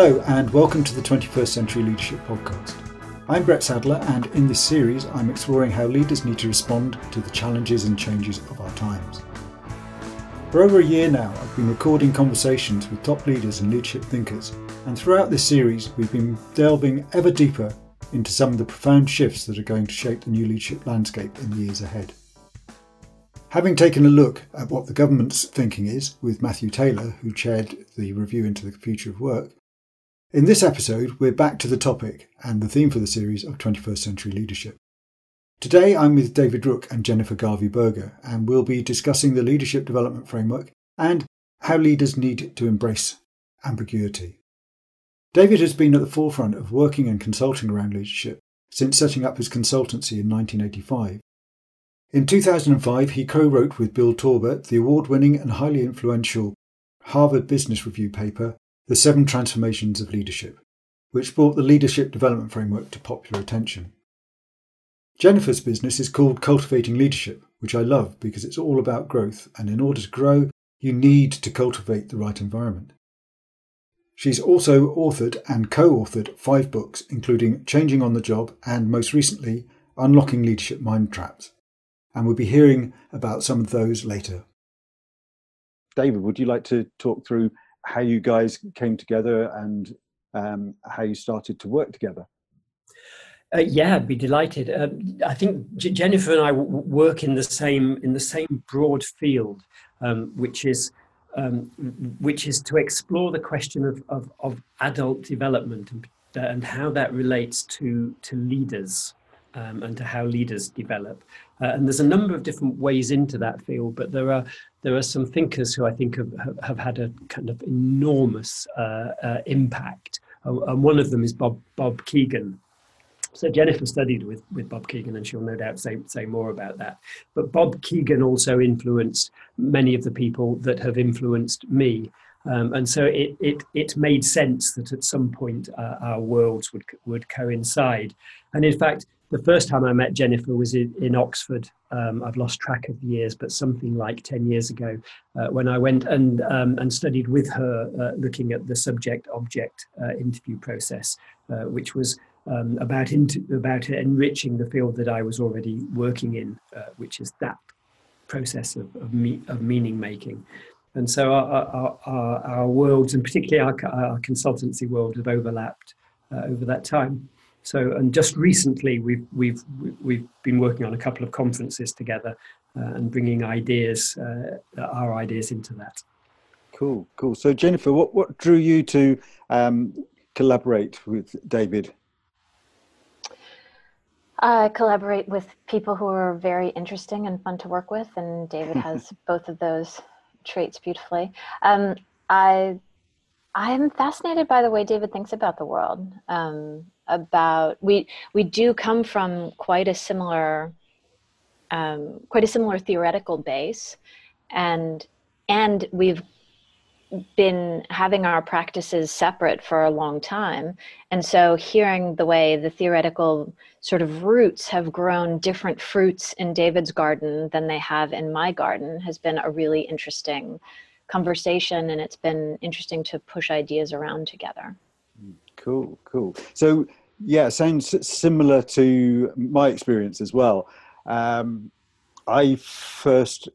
Hello, and welcome to the 21st Century Leadership Podcast. I'm Brett Sadler, and in this series, I'm exploring how leaders need to respond to the challenges and changes of our times. For over a year now, I've been recording conversations with top leaders and leadership thinkers, and throughout this series, we've been delving ever deeper into some of the profound shifts that are going to shape the new leadership landscape in the years ahead. Having taken a look at what the government's thinking is with Matthew Taylor, who chaired the review into the future of work, in this episode, we're back to the topic and the theme for the series of 21st century leadership. Today, I'm with David Rooke and Jennifer Garvey Berger, and we'll be discussing the leadership development framework and how leaders need to embrace ambiguity. David has been at the forefront of working and consulting around leadership since setting up his consultancy in 1985. In 2005, he co wrote with Bill Torbert the award winning and highly influential Harvard Business Review paper, The Seven Transformations of Leadership, which brought the leadership development framework to popular attention. Jennifer's business is called Cultivating Leadership, which I love because it's all about growth, and in order to grow, you need to cultivate the right environment. She's also authored and co authored five books, including Changing on the Job and most recently, Unlocking Leadership Mind Traps. And we'll be hearing about some of those later. David, would you like to talk through how you guys came together and um, how you started to work together? Uh, yeah, I'd be delighted. Um, I think J- Jennifer and I w- work in the same in the same broad field, um, which is um, which is to explore the question of, of, of adult development and, and, how that relates to to leaders um, and to how leaders develop. Uh, and there's a number of different ways into that field, but there are there are some thinkers who I think have, have, had a kind of enormous uh, uh, impact. and one of them is Bob Bob Kegan, so Jennifer studied with, with Bob Kegan, and she'll no doubt say, say more about that. But Bob Kegan also influenced many of the people that have influenced me. Um, and so it, it, it made sense that at some point uh, our worlds would, would coincide. And in fact, the first time I met Jennifer was in, in Oxford. Um, I've lost track of years, but something like 10 years ago, uh, when I went and, um, and studied with her, uh, looking at the subject object uh, interview process, uh, which was um, about about enriching the field that I was already working in, uh, which is that process of of, me, of meaning making. And so our, our, our, our, worlds, and particularly our, our consultancy world, have overlapped uh, over that time. So, and just recently, we've we've we've been working on a couple of conferences together uh, and bringing ideas, uh, our ideas into that. Cool, cool. So, Jennifer, what what drew you to um, collaborate with David uh, collaborate with people who are very interesting and fun to work with, and David has both of those traits beautifully. Um, I I am fascinated by the way David thinks about the world. Um, about we we do come from quite a similar um, quite a similar theoretical base, and and we've been having our practices separate for a long time. And so, hearing the way the theoretical sort of roots have grown different fruits in David's garden than they have in my garden has been a really interesting conversation. And it's been interesting to push ideas around together. Cool, cool. So, yeah, sounds similar to my experience as well. Um, I first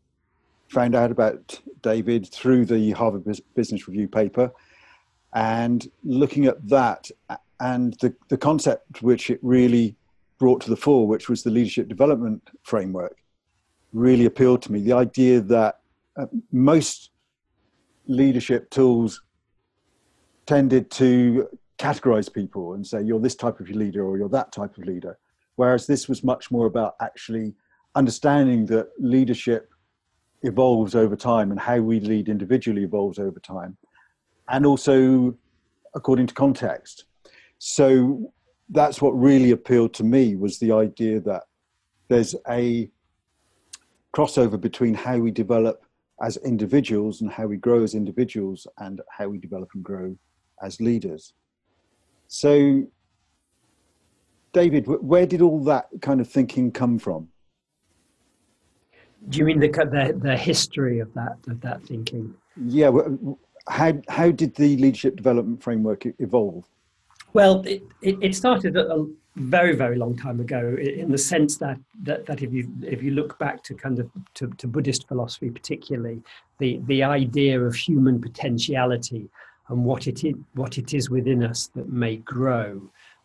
found out about David through the Harvard Business Review paper and looking at that and the, the concept which it really brought to the fore, which was the leadership development framework, really appealed to me. The idea that uh, most leadership tools tended to categorize people and say, you're this type of leader or you're that type of leader. Whereas this was much more about actually understanding that leadership evolves over time and how we lead individually evolves over time and also according to context so that's what really appealed to me was the idea that there's a crossover between how we develop as individuals and how we grow as individuals and how we develop and grow as leaders so david where did all that kind of thinking come from do you mean the, the the history of that of that thinking? Yeah, how how did the leadership development framework evolve? Well, it, it, it started a very very long time ago in the sense that, that that if you if you look back to kind of to, to Buddhist philosophy particularly the the idea of human potentiality and what it is what it is within us that may grow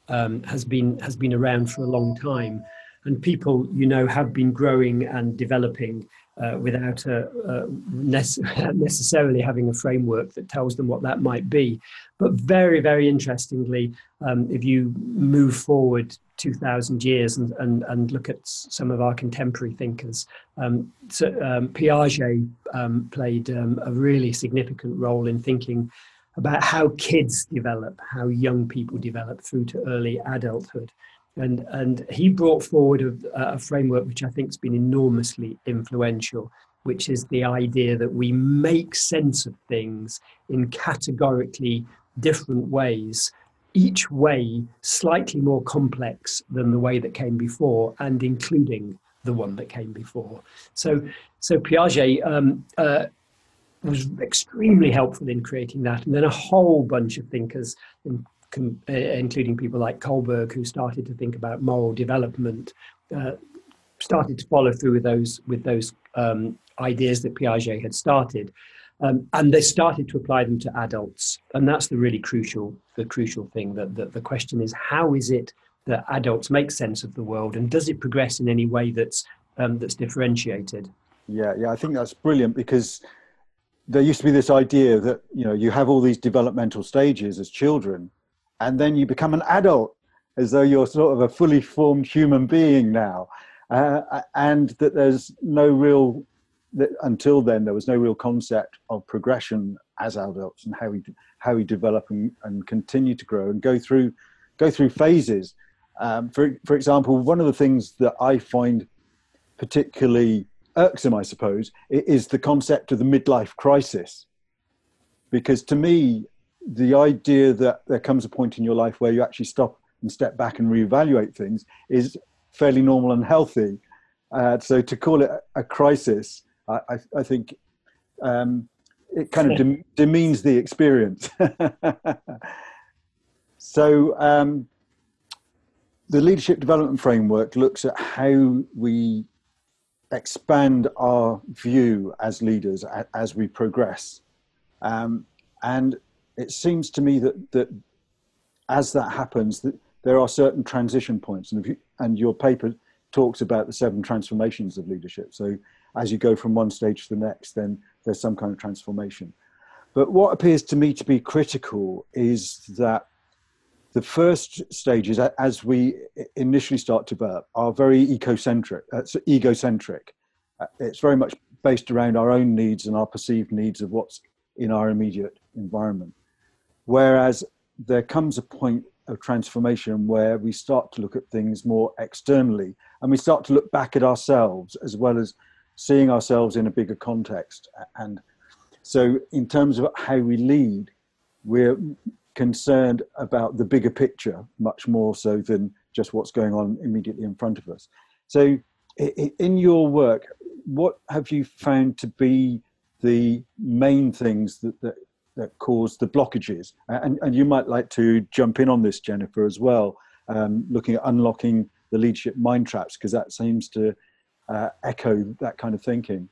um, has been has been around for a long time and people you know have been growing and developing uh, without a, a nece- necessarily having a framework that tells them what that might be. But very, very interestingly, um, if you move forward 2,000 years and, and, and look at some of our contemporary thinkers, um, so, um, Piaget um, played um, a really significant role in thinking about how kids develop, how young people develop through to early adulthood and and he brought forward a, a, framework which I think has been enormously influential, which is the idea that we make sense of things in categorically different ways, each way slightly more complex than the way that came before, and including the one that came before. So, so Piaget. Um, uh, was extremely helpful in creating that, and then a whole bunch of thinkers, uh, including people like Kohlberg, who started to think about moral development, uh, started to follow through with those with those um, ideas that Piaget had started, um, and they started to apply them to adults. And that's the really crucial the crucial thing. That, that the question is, how is it that adults make sense of the world, and does it progress in any way that's um, that's differentiated? Yeah, yeah, I think that's brilliant because there used to be this idea that you know you have all these developmental stages as children and then you become an adult as though you're sort of a fully formed human being now. Uh, and that there's no real that until then there was no real concept of progression as adults and how we how we develop and, and continue to grow and go through go through phases. Um, for for example one of the things that i find particularly irksome i suppose is the concept of the midlife crisis because to me the idea that there comes a point in your life where you actually stop and step back and reevaluate things is fairly normal and healthy. Uh, so to call it a crisis, I, I, I think um, it kind of dem- demeans the experience. so um, the leadership development framework looks at how we expand our view as leaders as we progress. Um, and it seems to me that that as that happens, that there are certain transition points, and you, and your paper talks about the seven transformations of leadership. So as you go from one stage to the next, then there's some kind of transformation. But what appears to me to be critical is that the first stages, as we initially start to develop, are very ecocentric, uh, egocentric. Uh, it's very much based around our own needs and our perceived needs of what's in our immediate environment. Whereas there comes a point of transformation where we start to look at things more externally and we start to look back at ourselves as well as seeing ourselves in a bigger context. And so, in terms of how we lead, we're concerned about the bigger picture much more so than just what's going on immediately in front of us. So, in your work, what have you found to be the main things that, that that cause the blockages. And, and you might like to jump in on this, Jennifer, as well, um, looking at unlocking the leadership mind traps, because that seems to uh, echo that kind of thinking.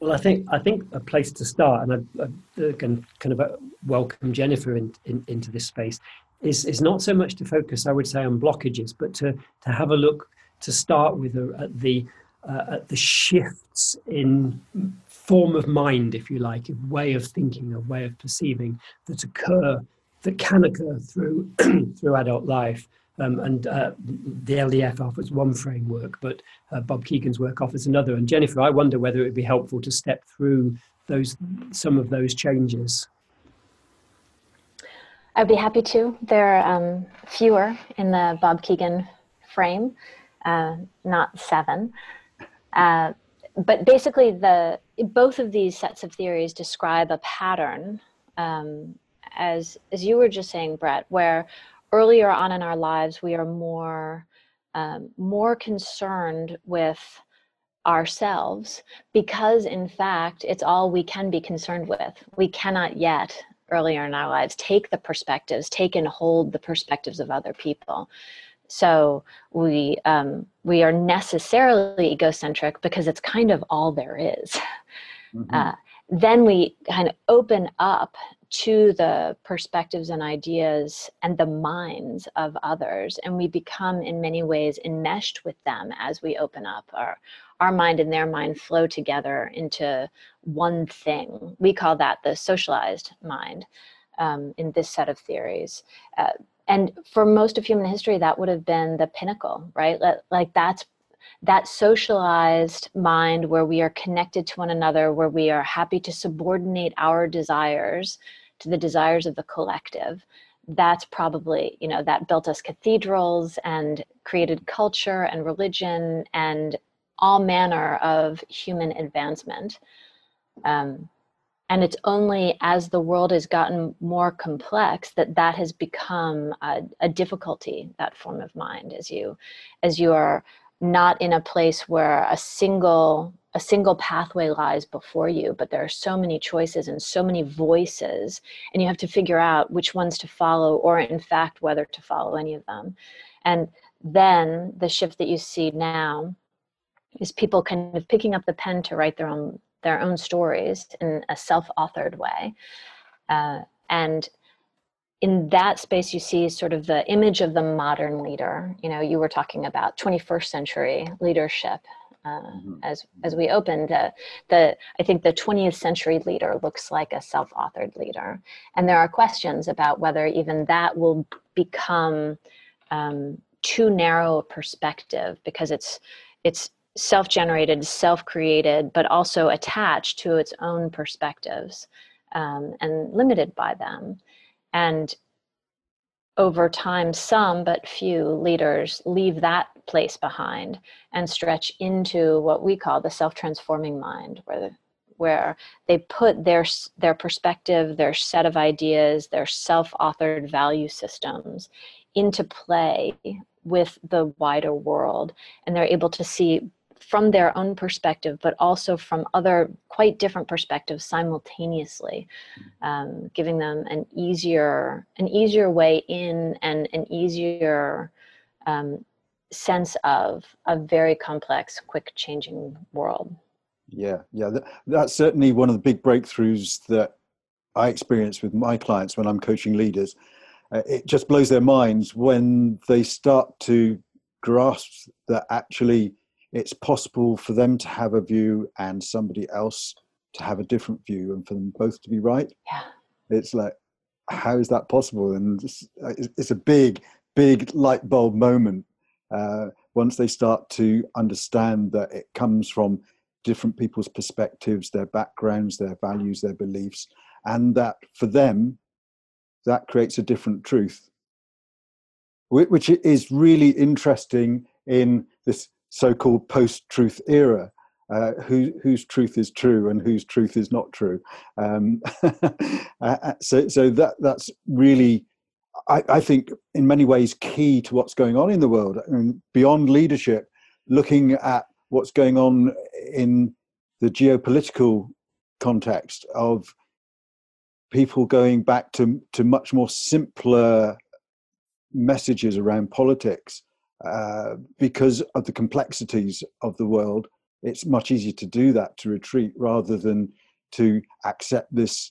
Well, I think I think a place to start, and I, I can kind of uh, welcome Jennifer in, in, into this space, is is not so much to focus, I would say, on blockages, but to to have a look to start with at the uh, at the shifts in form of mind, if you like, a way of thinking, a way of perceiving that occur, that can occur through through adult life. Um, and uh, the LDF offers one framework, but uh, Bob Kegan's work offers another. And Jennifer, I wonder whether it would be helpful to step through those some of those changes. I'd be happy to. There are um, fewer in the Bob Keegan frame, uh, not seven. Uh, but basically, the both of these sets of theories describe a pattern, um, as as you were just saying, Brett, where earlier on in our lives we are more um, more concerned with ourselves because in fact it's all we can be concerned with we cannot yet earlier in our lives take the perspectives take and hold the perspectives of other people so we um, we are necessarily egocentric because it's kind of all there is. Mm-hmm. Uh, then we kind of open up to the perspectives and ideas and the minds of others and we become in many ways enmeshed with them as we open up. Our our mind and their mind flow together into one thing. We call that the socialized mind um, in this set of theories. Uh, and for most of human history that would have been the pinnacle right? Like that's that socialized mind where we are connected to one another where we are happy to subordinate our desires to the desires of the collective that's probably you know that built us cathedrals and created culture and religion and all manner of human advancement. Um, and it's only as the world has gotten more complex that that has become a, a, difficulty that form of mind as you as you are not in a place where a single a single pathway lies before you but there are so many choices and so many voices and you have to figure out which ones to follow or in fact whether to follow any of them. And then the shift that you see now is people kind of picking up the pen to write their own their own stories in a self-authored way. Uh, and in that space you see sort of the image of the modern leader you know you were talking about 21st century leadership uh, mm-hmm. as as we opened uh, the i think the 20th century leader looks like a self-authored leader and there are questions about whether even that will become um, too narrow a perspective because it's it's self-generated, self-created, but also attached to its own perspectives um, and limited by them. And over time, some but few leaders leave that place behind and stretch into what we call the self-transforming mind, where the, where they put their their perspective, their set of ideas, their self-authored value systems into play with the wider world, and they're able to see from their own perspective, but also from other quite different perspectives simultaneously, um, giving them an easier an easier way in and an easier um, sense of a very complex, quick changing world. Yeah, yeah, that, that's certainly one of the big breakthroughs that I experience with my clients when I'm coaching leaders. Uh, it just blows their minds when they start to grasp that actually it's possible for them to have a view and somebody else to have a different view and for them both to be right. Yeah. It's like, how is that possible? And it's, it's a big, big light bulb moment uh, once they start to understand that it comes from different people's perspectives, their backgrounds, their values, their beliefs, and that for them, that creates a different truth, which is really interesting in this so-called post-truth era. Uh, who, whose truth is true and whose truth is not true. Um, uh, uh, so, so that that's really, I, I, think, in many ways, key to what's going on in the world. I mean, beyond leadership, looking at what's going on in the geopolitical context of people going back to to much more simpler messages around politics uh, because of the complexities of the world, it's much easier to do that, to retreat, rather than to accept this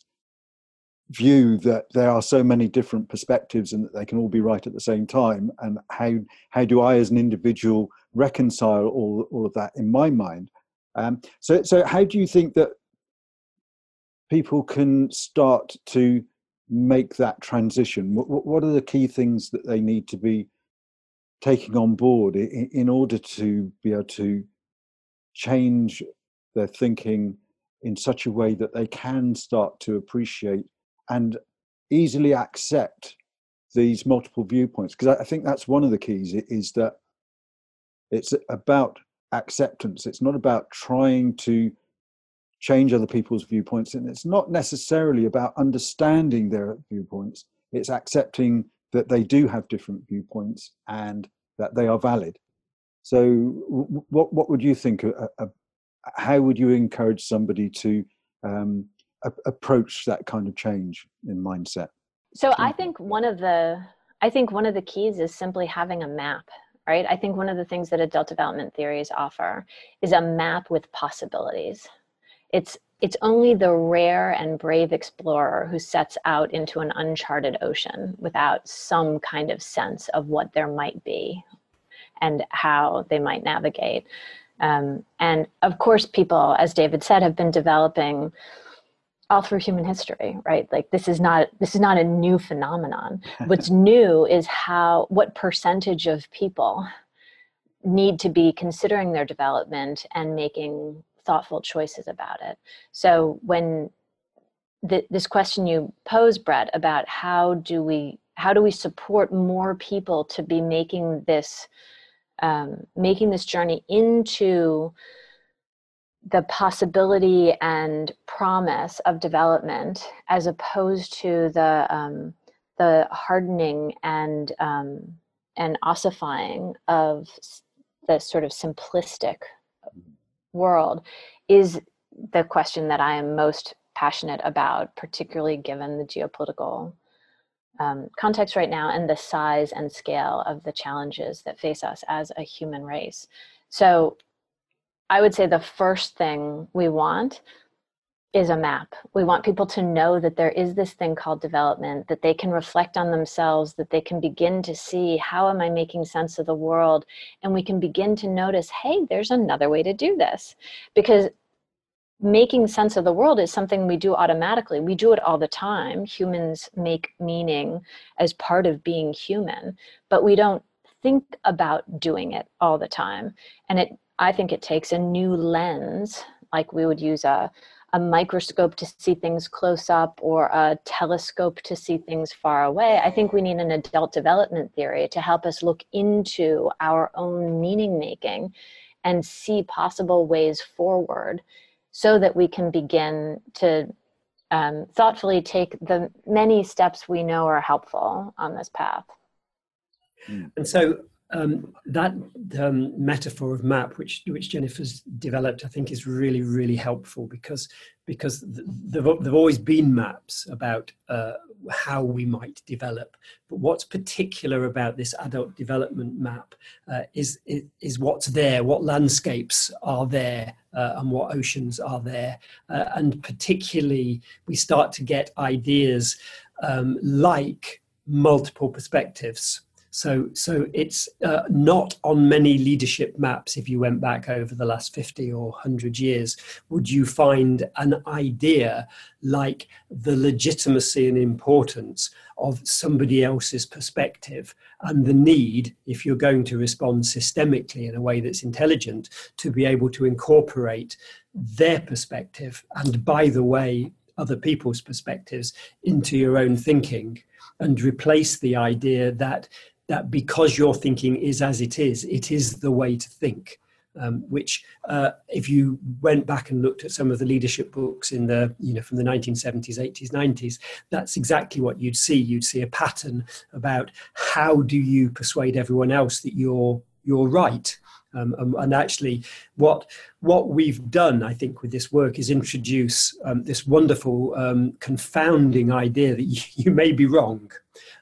view that there are so many different perspectives and that they can all be right at the same time. And how, how do I, as an individual, reconcile all, all of that in my mind? Um, so, so, how do you think that people can start to make that transition? What, what are the key things that they need to be taking on board in, in order to be able to change their thinking in such a way that they can start to appreciate and easily accept these multiple viewpoints. Because I think that's one of the keys is that it's about acceptance. It's not about trying to change other people's viewpoints and it's not necessarily about understanding their viewpoints. It's accepting that they do have different viewpoints and that they are valid. So, what what would you think? Uh, uh, how would you encourage somebody to um, a- approach that kind of change in mindset? So, I think one of the I think one of the keys is simply having a map right? I think one of the things that adult development theories offer is a map with possibilities. It's it's only the rare and brave explorer who sets out into an uncharted ocean without some kind of sense of what there might be and how they might navigate. Um, and of course, people, as David said, have been developing all through human history right like this is not this is not a new phenomenon what's new is how what percentage of people need to be considering their development and making thoughtful choices about it. So when the, this question you pose brett about how do we how do we support more people to be making this um, making this journey into the possibility and promise of development as opposed to the um, the hardening and um, and ossifying of the sort of simplistic world is the question that I am most passionate about, particularly given the geopolitical um, context right now and the size and scale of the challenges that face us as a human race. So I would say the first thing we want is a map. We want people to know that there is this thing called development, that they can reflect on themselves, that they can begin to see how am I making sense of the world? And we can begin to notice, hey, there's another way to do this. Because making sense of the world is something we do automatically. We do it all the time. Humans make meaning as part of being human, but we don't think about doing it all the time. And it I think it takes a new lens, like we would use a, a microscope to see things close up or a telescope to see things far away. I think we need an adult development theory to help us look into our own meaning making and see possible ways forward so that we can begin to um, thoughtfully take the many steps we know are helpful on this path. And so um, that um, metaphor of map, which which Jennifer's developed, I think is really really helpful because because there've, always been maps about uh, how we might develop, but what's particular about this adult development map uh, is, is, is what's there, what landscapes are there, uh, and what oceans are there, uh, and particularly we start to get ideas um, like multiple perspectives so, so it's uh, not on many leadership maps. If you went back over the last 50 or 100 years, would you find an idea like the legitimacy and importance of somebody else's perspective and the need, if you're going to respond systemically in a way that's intelligent, to be able to incorporate their perspective and, by the way, other people's perspectives into your own thinking and replace the idea that that because your thinking is as it is, it is the way to think. Um, which, uh, if you went back and looked at some of the leadership books in the, you know, from the 1970s, 80s, 90s, that's exactly what you'd see. You'd see a pattern about how do you persuade everyone else that you're you're right. Um, and, and, actually, what what we've done, I think, with this work is introduce um, this wonderful um, confounding idea that you, you may be wrong.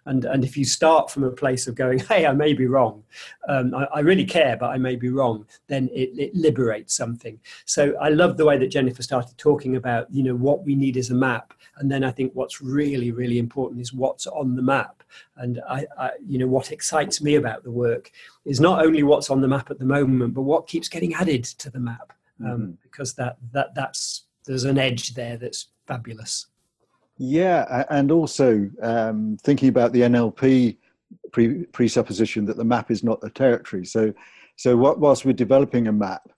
And, and if you start from a place of going, hey, I may be wrong, um, I, I, really care, but I may be wrong, then it, it liberates something. So I love the way that Jennifer started talking about, you know, what we need is a map. And then I think what's really, really important is what's on the map. And I, I, you know, what excites me about the work is not only what's on the map at the moment, but what keeps getting added to the map. Um, mm-hmm. Because that, that, that's, there's an edge there that's fabulous. Yeah, and also um, thinking about the NLP pre- presupposition that the map is not the territory. So, so what, whilst we're developing a map,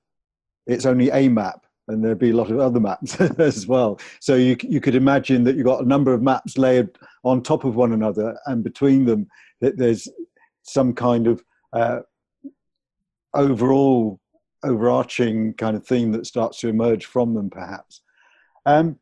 it's only a map, and there'd be a lot of other maps as well. So you you could imagine that you've got a number of maps layered on top of one another, and between them, that there's some kind of uh, overall overarching kind of theme that starts to emerge from them, perhaps. Um,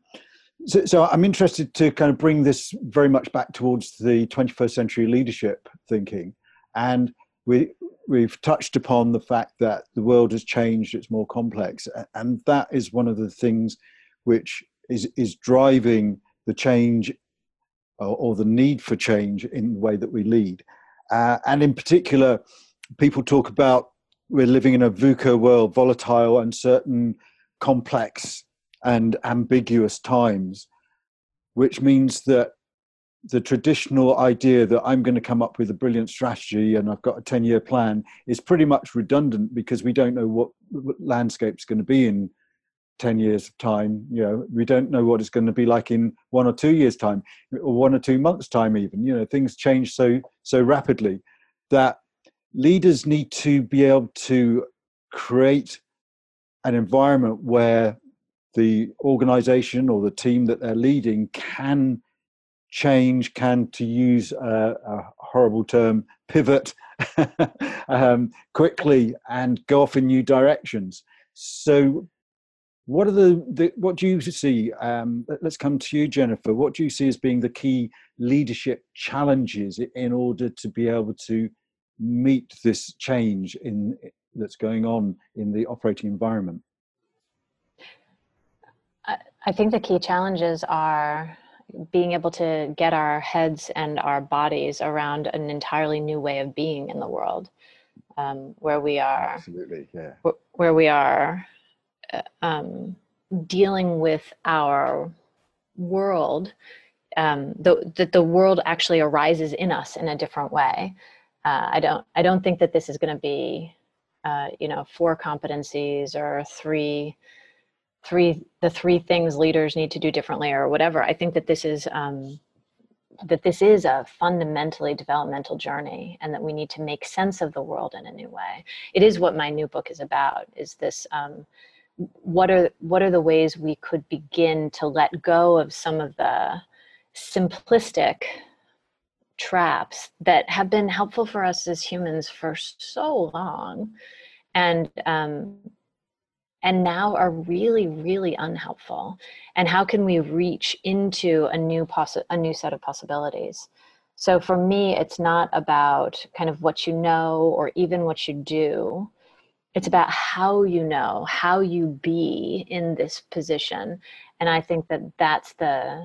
so, so, I'm interested to kind of bring this very much back towards the 21st century leadership thinking, and we we've touched upon the fact that the world has changed; it's more complex, and that is one of the things which is is driving the change or, or the need for change in the way that we lead. Uh, and in particular, people talk about we're living in a VUCA world, volatile, uncertain, complex, and ambiguous times, which means that the traditional idea that I'm going to come up with a brilliant strategy and I've got a 10 year plan is pretty much redundant because we don't know what, landscape's going to be in 10 years of time. You know, we don't know what it's going to be like in one or two years' time or one or two months' time, even. You know, things change so, so rapidly that leaders need to be able to create an environment where the organization or the team that they're leading can change, can, to use a, a horrible term, pivot um, quickly and go off in new directions. So, what are the, the what do you see? Um, let's come to you, Jennifer. What do you see as being the key leadership challenges in order to be able to meet this change in that's going on in the operating environment? I think the key challenges are being able to get our heads and our bodies around an entirely new way of being in the world, um, where we are absolutely yeah, where we are uh, um, dealing with our world. Um, that the, the world actually arises in us in a different way. Uh, I don't I don't think that this is going to be, uh, you know, four competencies or three three the three things leaders need to do differently or whatever i think that this is um, that this is a fundamentally developmental journey and that we need to make sense of the world in a new way. It is what my new book is about is this um, what are what are the ways we could begin to let go of some of the simplistic traps that have been helpful for us as humans for so long and um, and now are really really unhelpful. And how can we reach into a new possi- a new set of possibilities? So for me it's not about kind of what you know or even what you do. It's about how you know how you be in this position. And i think that that's the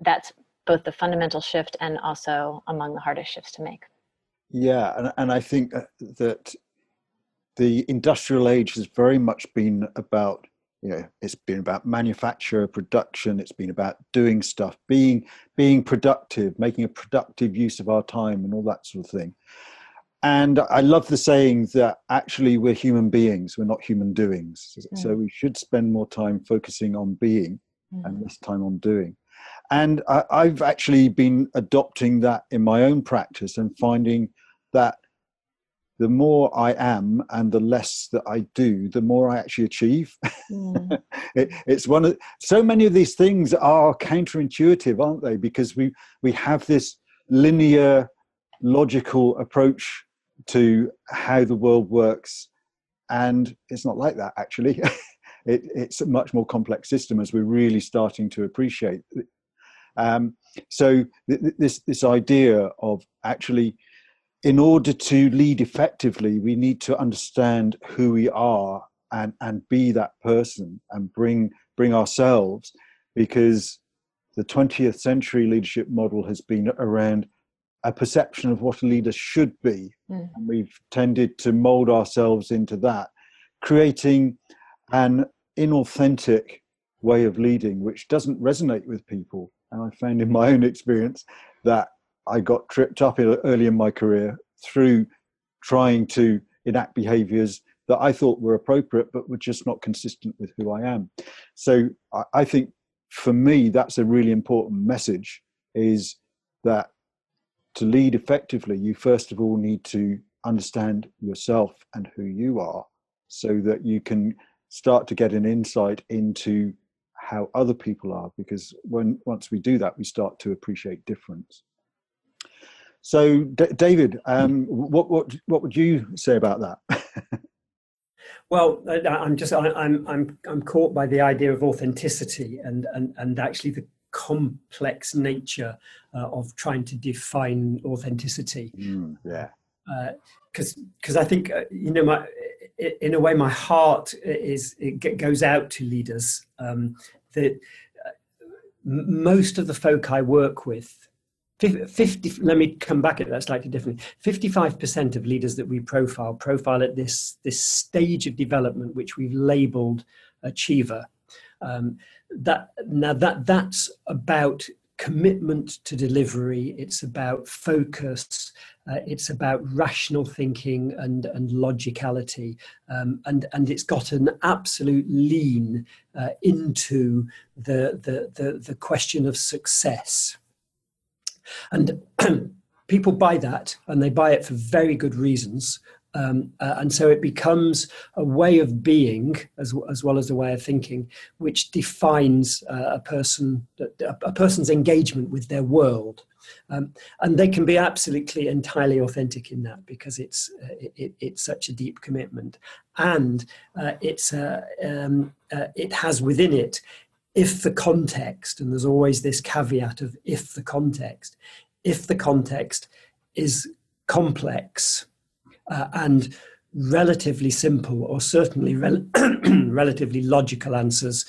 that's both the fundamental shift and also among the hardest shifts to make. Yeah and, and i think uh, that the industrial age has very much been about you know it's been about manufacture production it's been about doing stuff being being productive making a productive use of our time and all that sort of thing and i love the saying that actually we're human beings we're not human doings mm. so we should spend more time focusing on being mm. and less time on doing and I, i've actually been adopting that in my own practice and finding that the more I am and the less that I do, the more I actually achieve. Mm. it, it's one of so many of these things are counterintuitive, aren't they? Because we we have this linear, logical approach to how the world works, and it's not like that actually. it, it's a much more complex system as we're really starting to appreciate. Um, so th- this this idea of actually in order to lead effectively, we need to understand who we are and, and be that person and bring bring ourselves because the 20th century leadership model has been around a perception of what a leader should be. Mm. And we've tended to mold ourselves into that, creating an inauthentic way of leading, which doesn't resonate with people. And I found in my own experience that I got tripped up early in my career through trying to enact behaviors that I thought were appropriate, but were just not consistent with who I am. So I think for me, that's a really important message is that to lead effectively, you first of all need to understand yourself and who you are so that you can start to get an insight into how other people are because when once we do that we start to appreciate difference so, D- David, um, what what what would you say about that? well, I'm just I, I'm I'm I'm caught by the idea of authenticity and and and actually the complex nature uh, of trying to define authenticity. Mm, yeah. because uh, because I think uh, you know my in a way my heart is it goes out to leaders um, that uh, most of the folk I work with 50 let me come back at that slightly differently. 55% of leaders that we profile profile at this this stage of development which we've labeled achiever. Um, that now that that's about commitment to delivery it's about focus uh, it's about rational thinking and and logicality um, and and it's got an absolute lean uh, into the, the the the question of success and people buy that, and they buy it for very good reasons. Um, uh, and so it becomes a way of being as, as well as a way of thinking, which defines uh, a person, a person's engagement with their world. Um, and they can be absolutely entirely authentic in that because it's uh, it, it's such a deep commitment, and uh, it's uh, um, it has within it if the context, and there's always this caveat of if the context, if the context is complex uh, and relatively simple, or certainly rel- relatively logical answers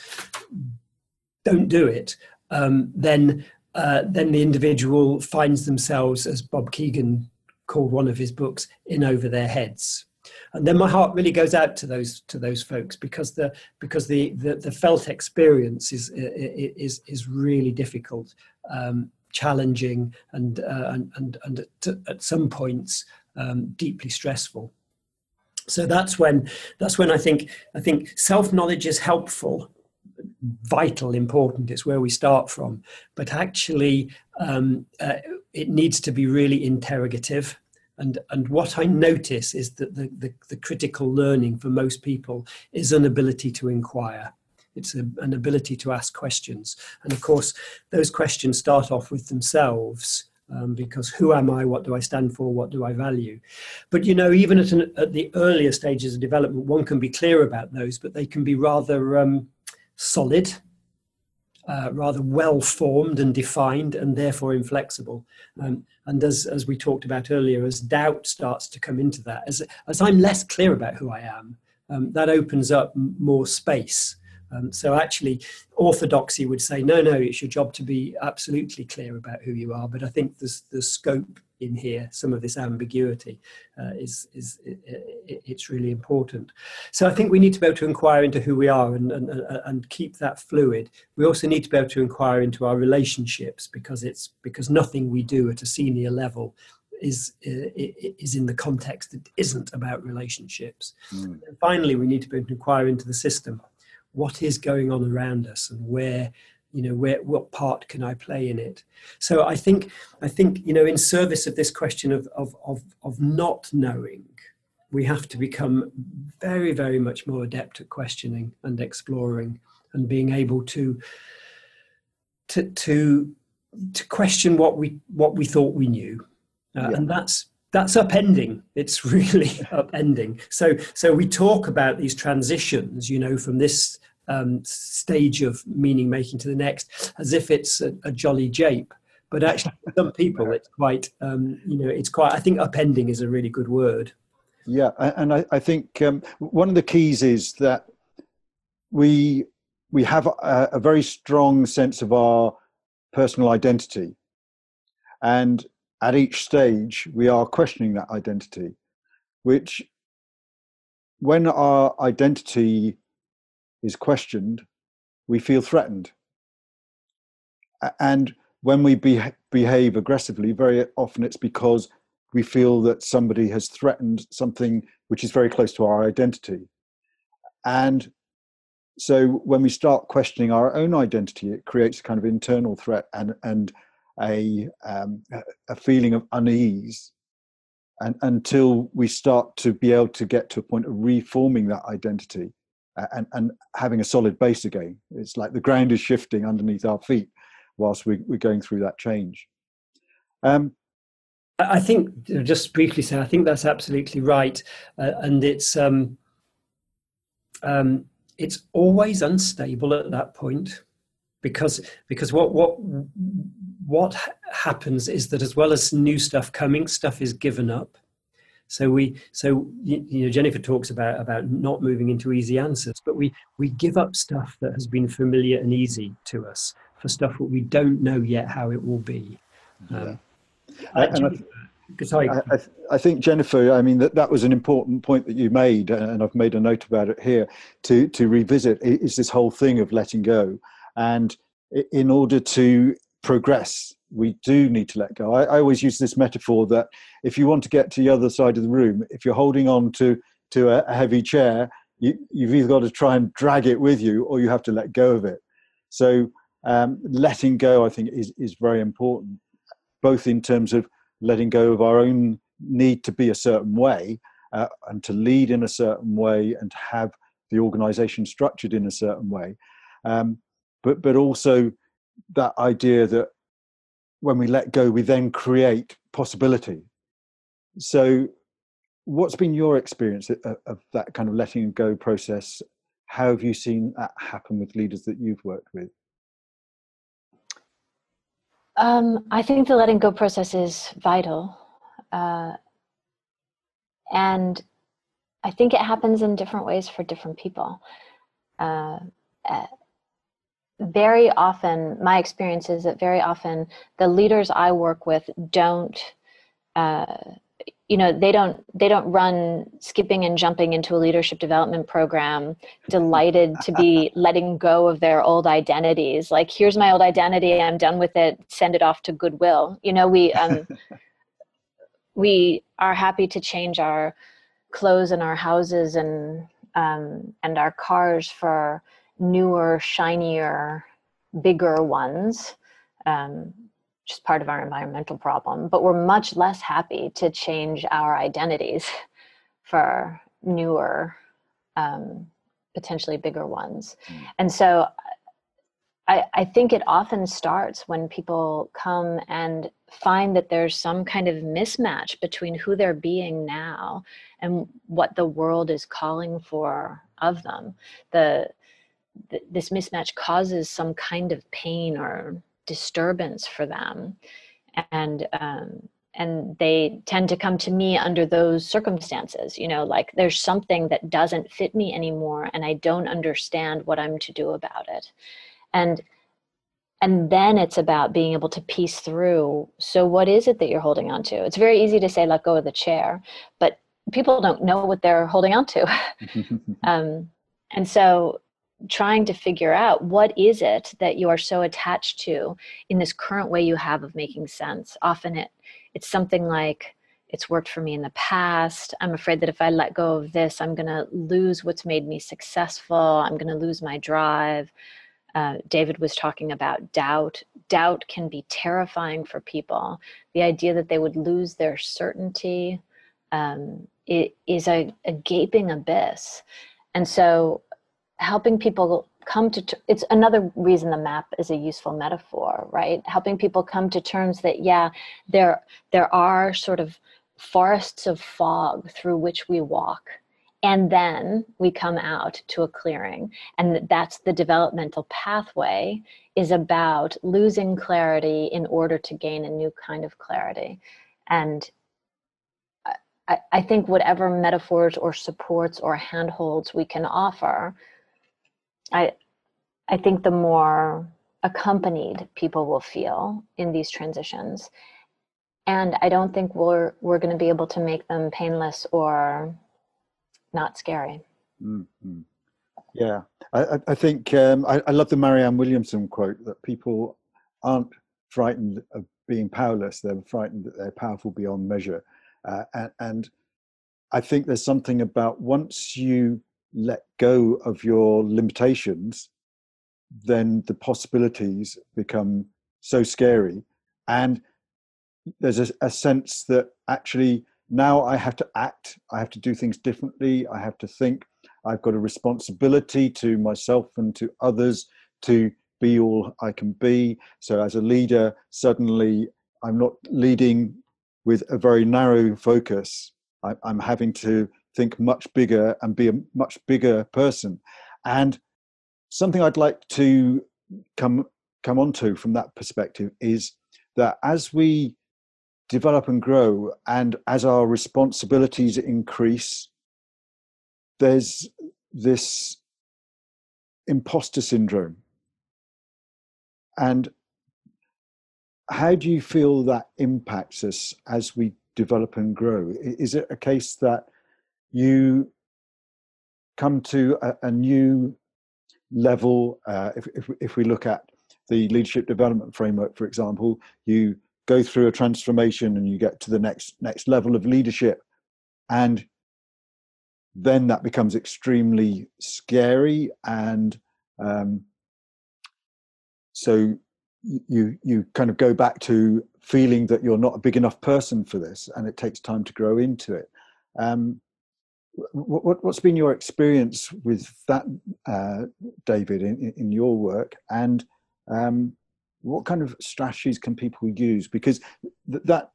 don't do it, um, then uh, then the individual finds themselves, as Bob Kegan called one of his books, in over their heads and then my heart really goes out to those to those folks because the because the the, the felt experience is is is really difficult um, challenging and uh, and and, and at, at some points um, deeply stressful. So that's when that's when i think i think self knowledge is helpful vital important it's where we start from. But actually um, uh, it needs to be really interrogative and, and what I notice is that the, the, the critical learning for most people is an ability to inquire. It's a, an ability to ask questions. And of course, those questions start off with themselves. Um, because who am I? What do I stand for? What do I value? But you know, even at, an, at the earlier stages of development, one can be clear about those, but they can be rather um, solid uh, rather well formed and defined and therefore inflexible. Um, and as, as we talked about earlier, as doubt starts to come into that, as, as I'm less clear about who I am, um, that opens up more space. Um, so actually, orthodoxy would say, no, no, it's your job to be absolutely clear about who you are. But I think there's the scope in here, some of this ambiguity uh, is, is it, it, it's really important. So I think we need to be able to inquire into who we are and, and, and keep that fluid. We also need to be able to inquire into our relationships because it's because nothing we do at a senior level is is in the context that isn't about relationships. Mm. And finally, we need to be able to inquire into the system. What is going on around us, and where you know where what part can i play in it? So i think i think you know in service of this question of of of, of not knowing we have to become very very much more adept at questioning and exploring and being able to to to to question what we what we thought we knew. Uh, yeah. and that's that's upending. It's really upending. So so we talk about these transitions you know from this um, stage of meaning making to the next as if it's a, a jolly jape. But actually for some people it's quite um, you know it's quite i think upending is a really good word. Yeah and i, I think um, one of the keys is that we we have a, a very strong sense of our personal identity. And at each stage we are questioning that identity which when our identity is questioned, we feel threatened. And when we be, behave aggressively, very often it's because we feel that somebody has threatened something which is very close to our identity. And so when we start questioning our own identity, it creates a kind of internal threat and, and a, um, a feeling of unease. And until we start to be able to get to a point of reforming that identity, and, and having a solid base again. It's like the ground is shifting underneath our feet whilst we, we're going through that change. Um, I think, just briefly say, I think that's absolutely right, uh, and it's um, um, it's always unstable at that point, because because what what what happens is that as well as new stuff coming, stuff is given up, So we, so you, you, know, Jennifer talks about about not moving into easy answers, but we we give up stuff that has been familiar and easy to us for stuff that we don't know yet how it will be. Um, I, I, I, I, think Jennifer, I mean that that was an important point that you made, and I've made a note about it here to to revisit. Is this whole thing of letting go, and in order to progress we do need to let go. I, I, always use this metaphor that if you want to get to the other side of the room, if you're holding on to to a, heavy chair, you, you've either got to try and drag it with you, or you have to let go of it. So um, letting go, I think, is is very important, both in terms of letting go of our own need to be a certain way uh, and to lead in a certain way and have the organization structured in a certain way, um, but but also that idea that when we let go, we then create possibility. So, what's been your experience of, of that kind of letting go process? How have you seen that happen with leaders that you've worked with? Um, I think the letting go process is vital. Uh, and I think it happens in different ways for different people. Uh, very often my experience is that very often the leaders i work with don't uh, you know they don't they don't run skipping and jumping into a leadership development program delighted to be letting go of their old identities. Like here's my old identity i'm done with it send it off to goodwill. You know we um, we are happy to change our clothes and our houses and um, and our cars for newer, shinier, bigger ones, um, just part of our environmental problem. But we're much less happy to change our identities for newer, um, potentially bigger ones. Mm. And so I, I think it often starts when people come and find that there's some kind of mismatch between who they're being now and what the world is calling for of them. The th- this mismatch causes some kind of pain or disturbance for them. And um, and they tend to come to me under those circumstances you know like there's something that doesn't fit me anymore and i don't understand what i'm to do about it. And and then it's about being able to piece through so what is it that you're holding on to? It's very easy to say let go of the chair but people don't know what they're holding on to. Um, and so trying to figure out what is it that you are so attached to in this current way you have of making sense. Often it it's something like it's worked for me in the past. I'm afraid that if i let go of this i'm going to lose what's made me successful. I'm going to lose my drive. Uh, david was talking about doubt. Doubt can be terrifying for people. The idea that they would lose their certainty um, it is a, a gaping abyss. And so helping people come to t- it's another reason the map is a useful metaphor right? Helping people come to terms that yeah there there are sort of forests of fog through which we walk and then we come out to a clearing. And that's the developmental pathway is about losing clarity in order to gain a new kind of clarity. And I, I think whatever metaphors or supports or handholds we can offer I I think the more accompanied people will feel in these transitions. And I don't think we're we're going to be able to make them painless or not scary. Mm-hmm. Yeah, I, I think um, I, I, love the Marianne Williamson quote that people aren't frightened of being powerless; they're frightened that they're powerful beyond measure. Uh, and, and I think there's something about once you let go of your limitations, then the possibilities become so scary. And there's a, a, sense that actually now I have to act, I have to do things differently, I have to think, I've got a responsibility to myself and to others to be all I can be. So as a leader, suddenly I'm not leading with a very narrow focus. I, I'm having to think much bigger and be a much bigger person. And something I'd like to come come onto from that perspective is that as we develop and grow, and as our responsibilities increase, there's this imposter syndrome. And how do you feel that impacts us as we develop and grow? Is it a case that you come to a, a new level? Uh, if, if, if we look at the leadership development framework, for example, you go through a transformation and you get to the next next level of leadership, and then that becomes extremely scary and um, so you you kind of go back to feeling that you're not a big enough person for this and it takes time to grow into it um, what, has been your experience with that uh, david in, in your work? And um, what kind of strategies can people use? Because th- that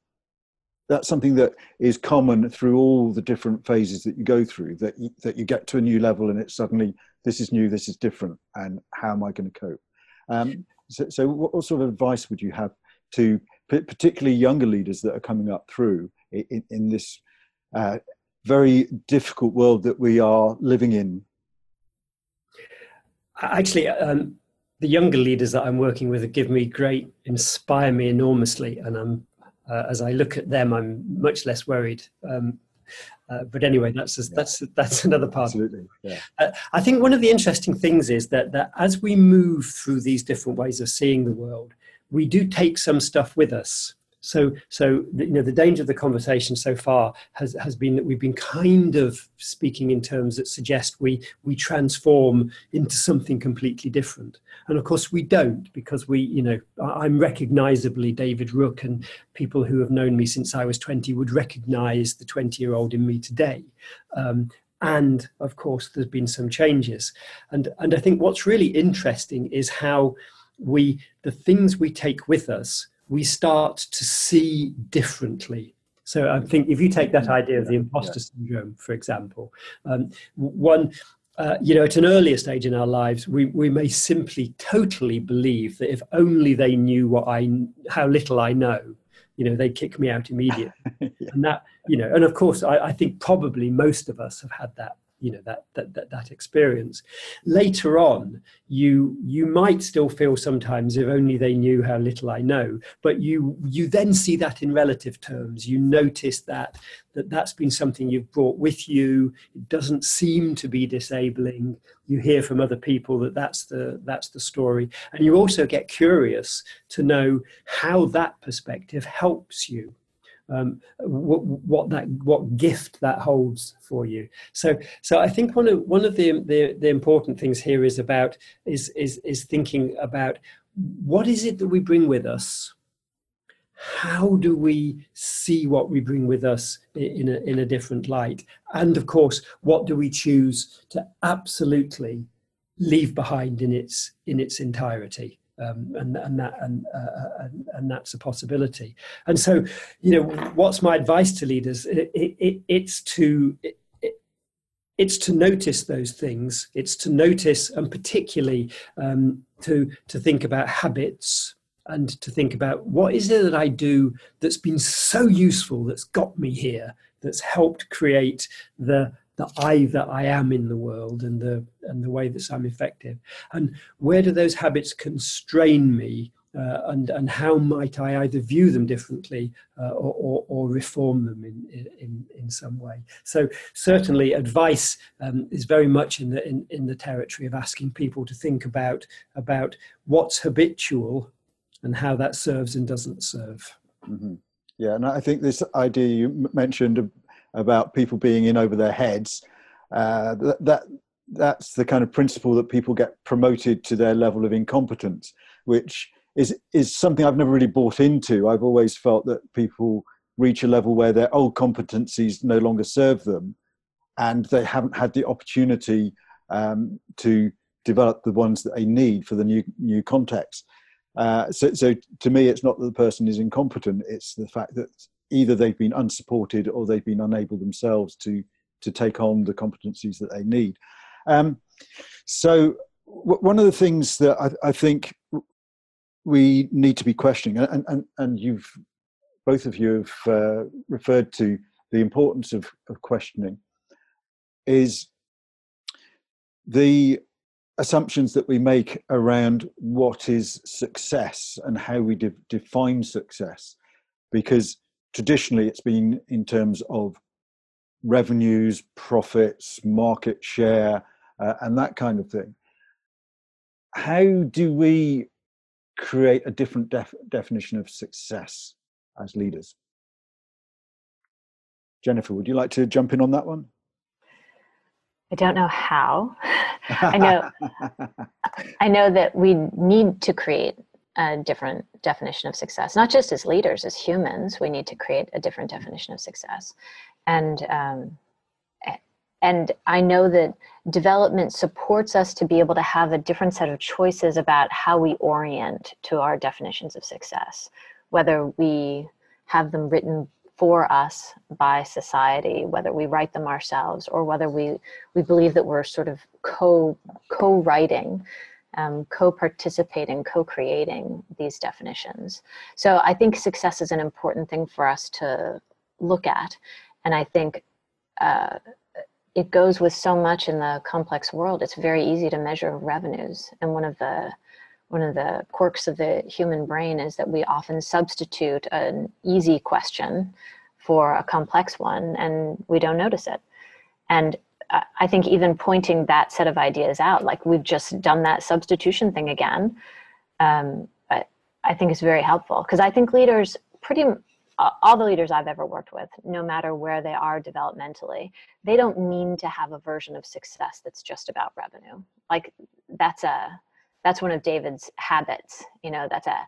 that's something that is common through all the different phases that you go through that you, that you get to a new level and it's suddenly this is new this is different and how am i going to cope? Um, so, so what, sort of advice would you have to particularly younger leaders that are coming up through in, in this uh, very difficult world that we are living in actually um, the younger leaders that i'm working with give me great inspire me enormously and i'm uh, as I look at them, I'm much less worried. Um, uh, but anyway, that's yeah. that's that's another part. Absolutely. Yeah. Uh, I think one of the interesting things is that that as we move through these different ways of seeing the world, we do take some stuff with us. So, so you know, the danger of the conversation so far has, has been that we've been kind of speaking in terms that suggest we we transform into something completely different, and of course we don't because we, you know, I'm recognizably David Rooke, and people who have known me since I was 20 would recognize the 20 year old in me today. Um, and of course, there's been some changes, and and I think what's really interesting is how we the things we take with us we start to see differently. So I think if you take that idea of the imposter syndrome, for example, um, one, uh, you know, at an earlier stage in our lives, we, we may simply totally believe that if only they knew what I, how little I know, you know, they'd kick me out immediately. yeah. And that, you know, and of course, I, I think probably most of us have had that you know that, that that that experience. Later on you you might still feel sometimes if only they knew how little i know but you you then see that in relative terms. You notice that that that's been something you've brought with you. It doesn't seem to be disabling. You hear from other people that that's the that's the story. And you also get curious to know how that perspective helps you um, what, what, that what gift that holds for you. So so I think one of one of the, the the important things here is about is is is thinking about what is it that we bring with us. How do we see what we bring with us in a, in a different light? And of course, what do we choose to absolutely leave behind in its in its entirety? Um, and, and that and, uh, and, and that's a possibility. And so, you know, what's my advice to leaders? It, it, it's to it, it's to notice those things. It's to notice, and particularly um, to to think about habits and to think about what is it that I do that's been so useful, that's got me here, that's helped create the the I that I am in the world and the and the way that I'm effective. And where do those habits constrain me? Uh, and and how might I either view them differently uh, or, or, or, reform them in, in in some way? So certainly, advice um, is very much in the in, in the territory of asking people to think about about what's habitual and how that serves and doesn't serve. Mm-hmm. Yeah, and I think this idea you mentioned about people being in over their heads. Uh, that, that that's the kind of principle that people get promoted to their level of incompetence, which is is something I've never really bought into. I've always felt that people reach a level where their old competencies no longer serve them, and they haven't had the opportunity um, to develop the ones that they need for the new new context. Uh, so, so to me, it's not that the person is incompetent; it's the fact that either they've been unsupported or they've been unable themselves to to take on the competencies that they need. Um, so w- one of the things that I, I, think we need to be questioning, and, and, and you've both of you have uh, referred to the importance of, of questioning, is the assumptions that we make around what is success and how we de- define success. Because traditionally it's been in terms of revenues, profits, market share, uh, and that kind of thing. How do we create a different def- definition of success as leaders? Jennifer, would you like to jump in on that one? I don't know how. I know I know that we need to create a different definition of success, not just as leaders, as humans. We need to create a different definition of success, and um, and I know that development supports us to be able to have a different set of choices about how we orient to our definitions of success, whether we have them written for us by society, whether we write them ourselves or whether we, we believe that we're sort of co, co-writing, um, co-participating, co-creating these definitions. So I think success is an important thing for us to look at. And I think uh, it goes with so much in the complex world. It's very easy to measure revenues. And one of the one of the quirks of the human brain is that we often substitute an easy question for a complex one and we don't notice it. And I think even pointing that set of ideas out, like we've just done that substitution thing again, um, I, I think is very helpful because I think leaders pretty all the leaders I've ever worked with, no matter where they are developmentally, they don't mean to have a version of success that's just about revenue. Like that's a that's one of David's habits. You know, that's a,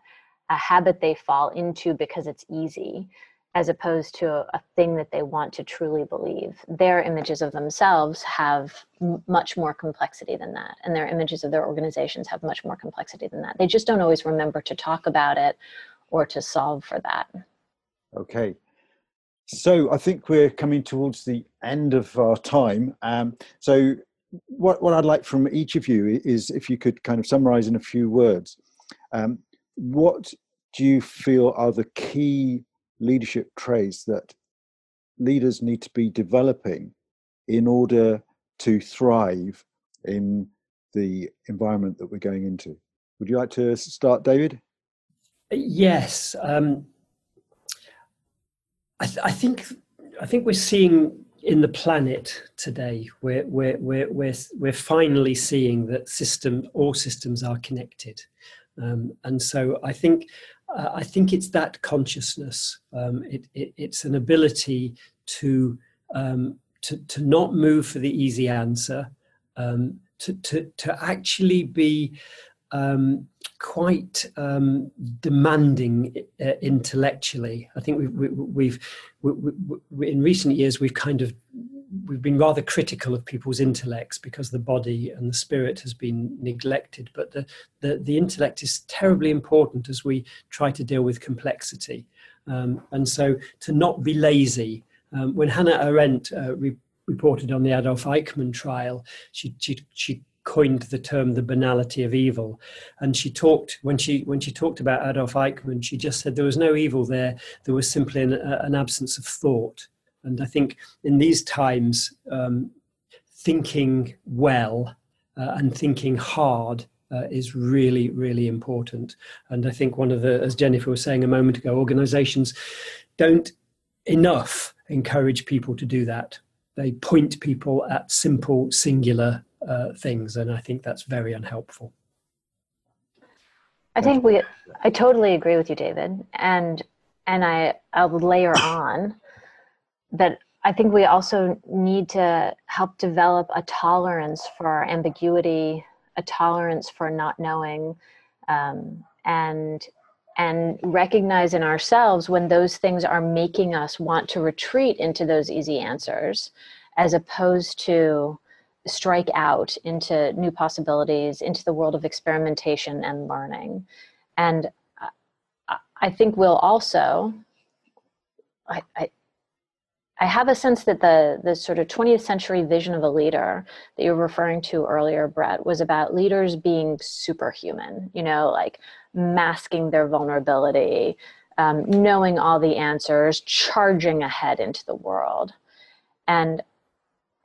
a habit they fall into because it's easy, as opposed to a, a thing that they want to truly believe. Their images of themselves have m- much more complexity than that, and their images of their organizations have much more complexity than that. They just don't always remember to talk about it or to solve for that. Okay. So I think we're coming towards the end of our time. Um, so what, what I'd like from each of you is if you could kind of summarize in a few words. Um, what do you feel are the key leadership traits that leaders need to be developing in order to thrive in the environment that we're going into? Would you like to start, David? Yes. Um, I, th- I think I think we're seeing in the planet today we're, we're, we're, we're, we're finally seeing that system all systems are connected um, and so i think uh, i think it's that consciousness um, it, it, it's an ability to, um, to to not move for the easy answer um, to, to to actually be um, quite um, demanding uh, intellectually. I think we've, we, we've we, we, in recent years we've kind of we've been rather critical of people's intellects because the body and the spirit has been neglected. But the the, the intellect is terribly important as we try to deal with complexity. Um, and so to not be lazy. Um, when Hannah Arendt uh, re- reported on the Adolf Eichmann trial, she, she, she coined the term the banality of evil and she talked when she when she talked about adolf eichmann she just said there was no evil there there was simply an, an absence of thought and i think in these times um, thinking well uh, and thinking hard uh, is really really important. And i think one of the as jennifer was saying a moment ago organizations don't enough encourage people to do that. They point people at simple singular uh, things, and I think that's very unhelpful. I think we, I totally agree with you, David, and and I I'll layer on that I think we also need to help develop a tolerance for ambiguity, a tolerance for not knowing, um, and and recognize in ourselves when those things are making us want to retreat into those easy answers, as opposed to strike out into new possibilities, into the world of experimentation and learning. And I think we'll also, I, I, I have a sense that the, the sort of 20th century vision of a leader that you were referring to earlier, Brett, was about leaders being superhuman, you know, like masking their vulnerability, um, knowing all the answers, charging ahead into the world. And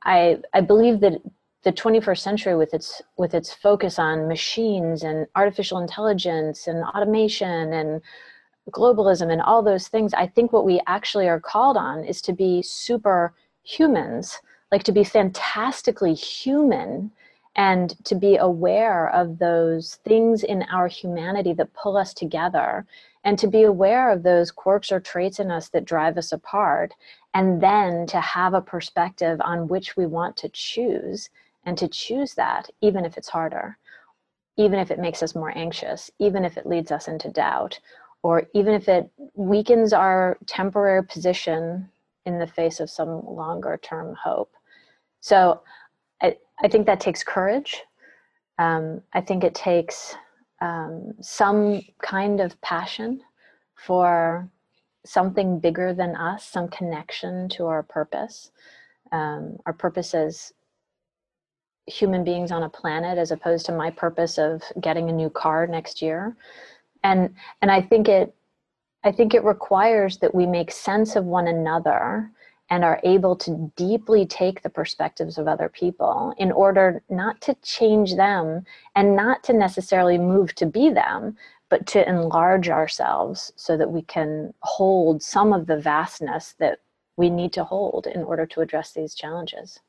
I, I believe that the 21st century with its with its focus on machines and artificial intelligence and automation and globalism and all those things i think what we actually are called on is to be super humans like to be fantastically human and to be aware of those things in our humanity that pull us together and to be aware of those quirks or traits in us that drive us apart and then to have a perspective on which we want to choose and to choose that even if it's harder even if it makes us more anxious even if it leads us into doubt or even if it weakens our temporary position in the face of some longer term hope. So I, I think that takes courage. Um, I think it takes um, some kind of passion for something bigger than us, some connection to our purpose. Um, our purpose as human beings on a planet, as opposed to my purpose of getting a new car next year and and i think it i think it requires that we make sense of one another and are able to deeply take the perspectives of other people in order not to change them and not to necessarily move to be them but to enlarge ourselves so that we can hold some of the vastness that we need to hold in order to address these challenges.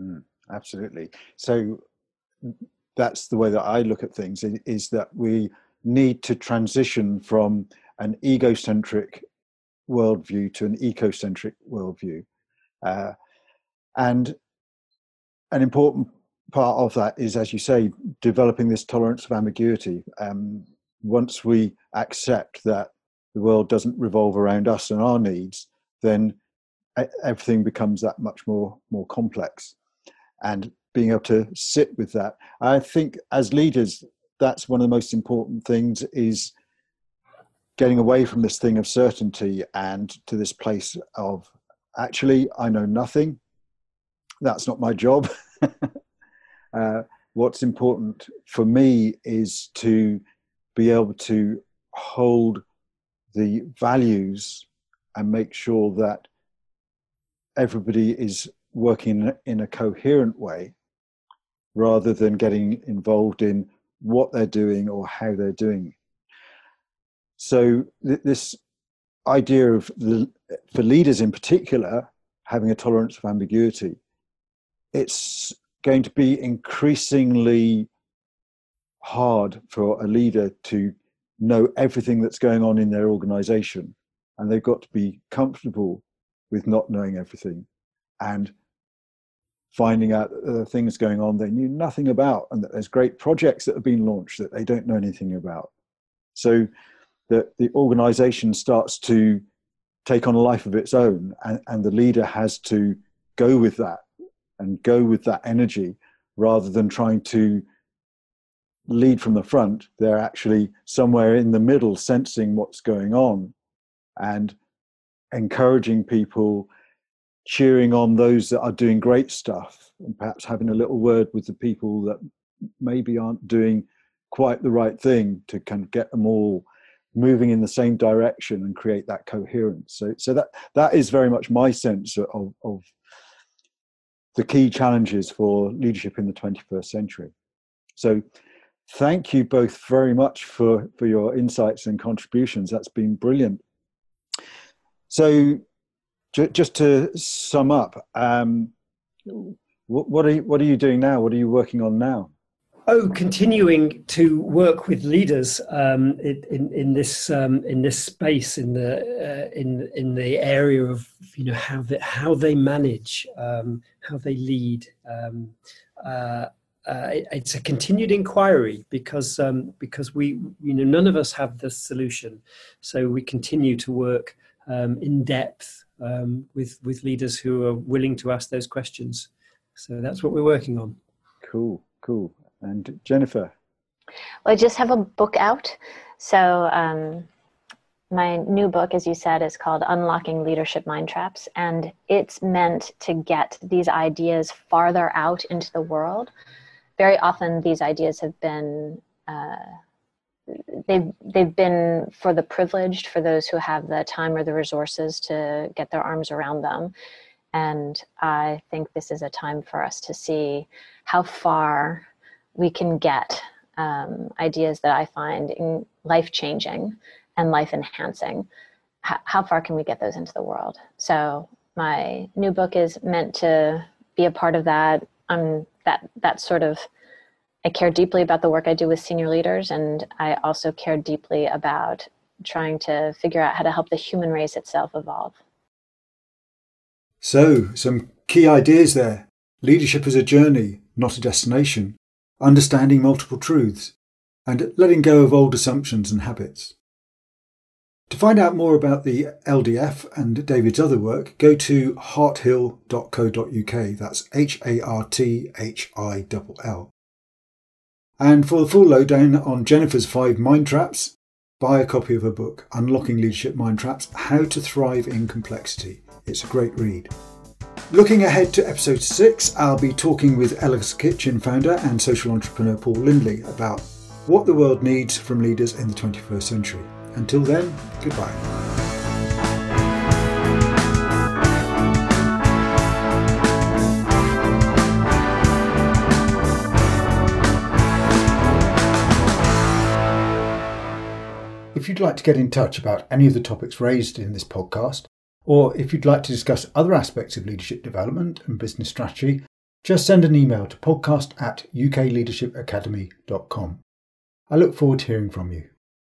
Mm, absolutely. So that's the way that i look at things is that we need to transition from an egocentric worldview to an ecocentric worldview. Uh, and an important part of that is, as you say, developing this tolerance of ambiguity. Um, once we accept that the world doesn't revolve around us and our needs, then everything becomes that much more more complex. And being able to sit with that, I think, as leaders, that's one of the most important things is getting away from this thing of certainty and to this place of actually i know nothing. That's not my job. Uh, what's important for me is to be able to hold the values and make sure that everybody is working in a coherent way rather than getting involved in what they're doing or how they're doing. So th- this idea of the, for leaders in particular having a tolerance of ambiguity, it's going to be increasingly hard for a leader to know everything that's going on in their organization and they've got to be comfortable with not knowing everything and finding out that there are things going on they knew nothing about and that there's great projects that have been launched that they don't know anything about. So that the organization starts to take on a life of its own and, and the leader has to go with that and go with that energy rather than trying to lead from the front. They're actually somewhere in the middle sensing what's going on and encouraging people cheering on those that are doing great stuff and perhaps having a little word with the people that maybe aren't doing quite the right thing to kind of get them all moving in the same direction and create that coherence. So so that that is very much my sense of, of the key challenges for leadership in the 21st century. So thank you both very much for for your insights and contributions. That's been brilliant. So just to sum up, um, what, are you, what are you doing now? What are you working on now? Oh, continuing to work with leaders um, in, in this um, in this space in the uh, in in the area of you know how how they manage, um, how they lead. Um, uh, uh, it's a continued inquiry because um, because we you know none of us have the solution, so we continue to work um, in depth um, with with leaders who are willing to ask those questions. So that's what we're working on. Cool, cool. And Jennifer. Well, I just have a book out. So um, my new book, as you said, is called Unlocking Leadership Mind Traps, and it's meant to get these ideas farther out into the world. Very often, these ideas have been uh, they've they've been for the privileged, for those who have the time or the resources to get their arms around them. And I think this is a time for us to see how far we can get um, ideas that I find life changing and life enhancing. How far can we get those into the world? So my new book is meant to be a part of that. Um, that that sort of I care deeply about the work I do with senior leaders, and I also care deeply about trying to figure out how to help the human race itself evolve. So, some key ideas there leadership is a journey, not a destination, understanding multiple truths, and letting go of old assumptions and habits. To find out more about the LDF and David's other work, go to harthill.co.uk. That's H A R T H I L L. And for the full lowdown on Jennifer's five mind traps, buy a copy of her book, Unlocking Leadership Mind Traps How to Thrive in Complexity. It's a great read. Looking ahead to episode 6, I'll be talking with Ella's Kitchen founder and social entrepreneur Paul Lindley about what the world needs from leaders in the 21st century. Until then, goodbye. If you'd like to get in touch about any of the topics raised in this podcast, or if you'd like to discuss other aspects of leadership development and business strategy, just send an email to podcast at ukleadershipacademy.com. I look forward to hearing from you.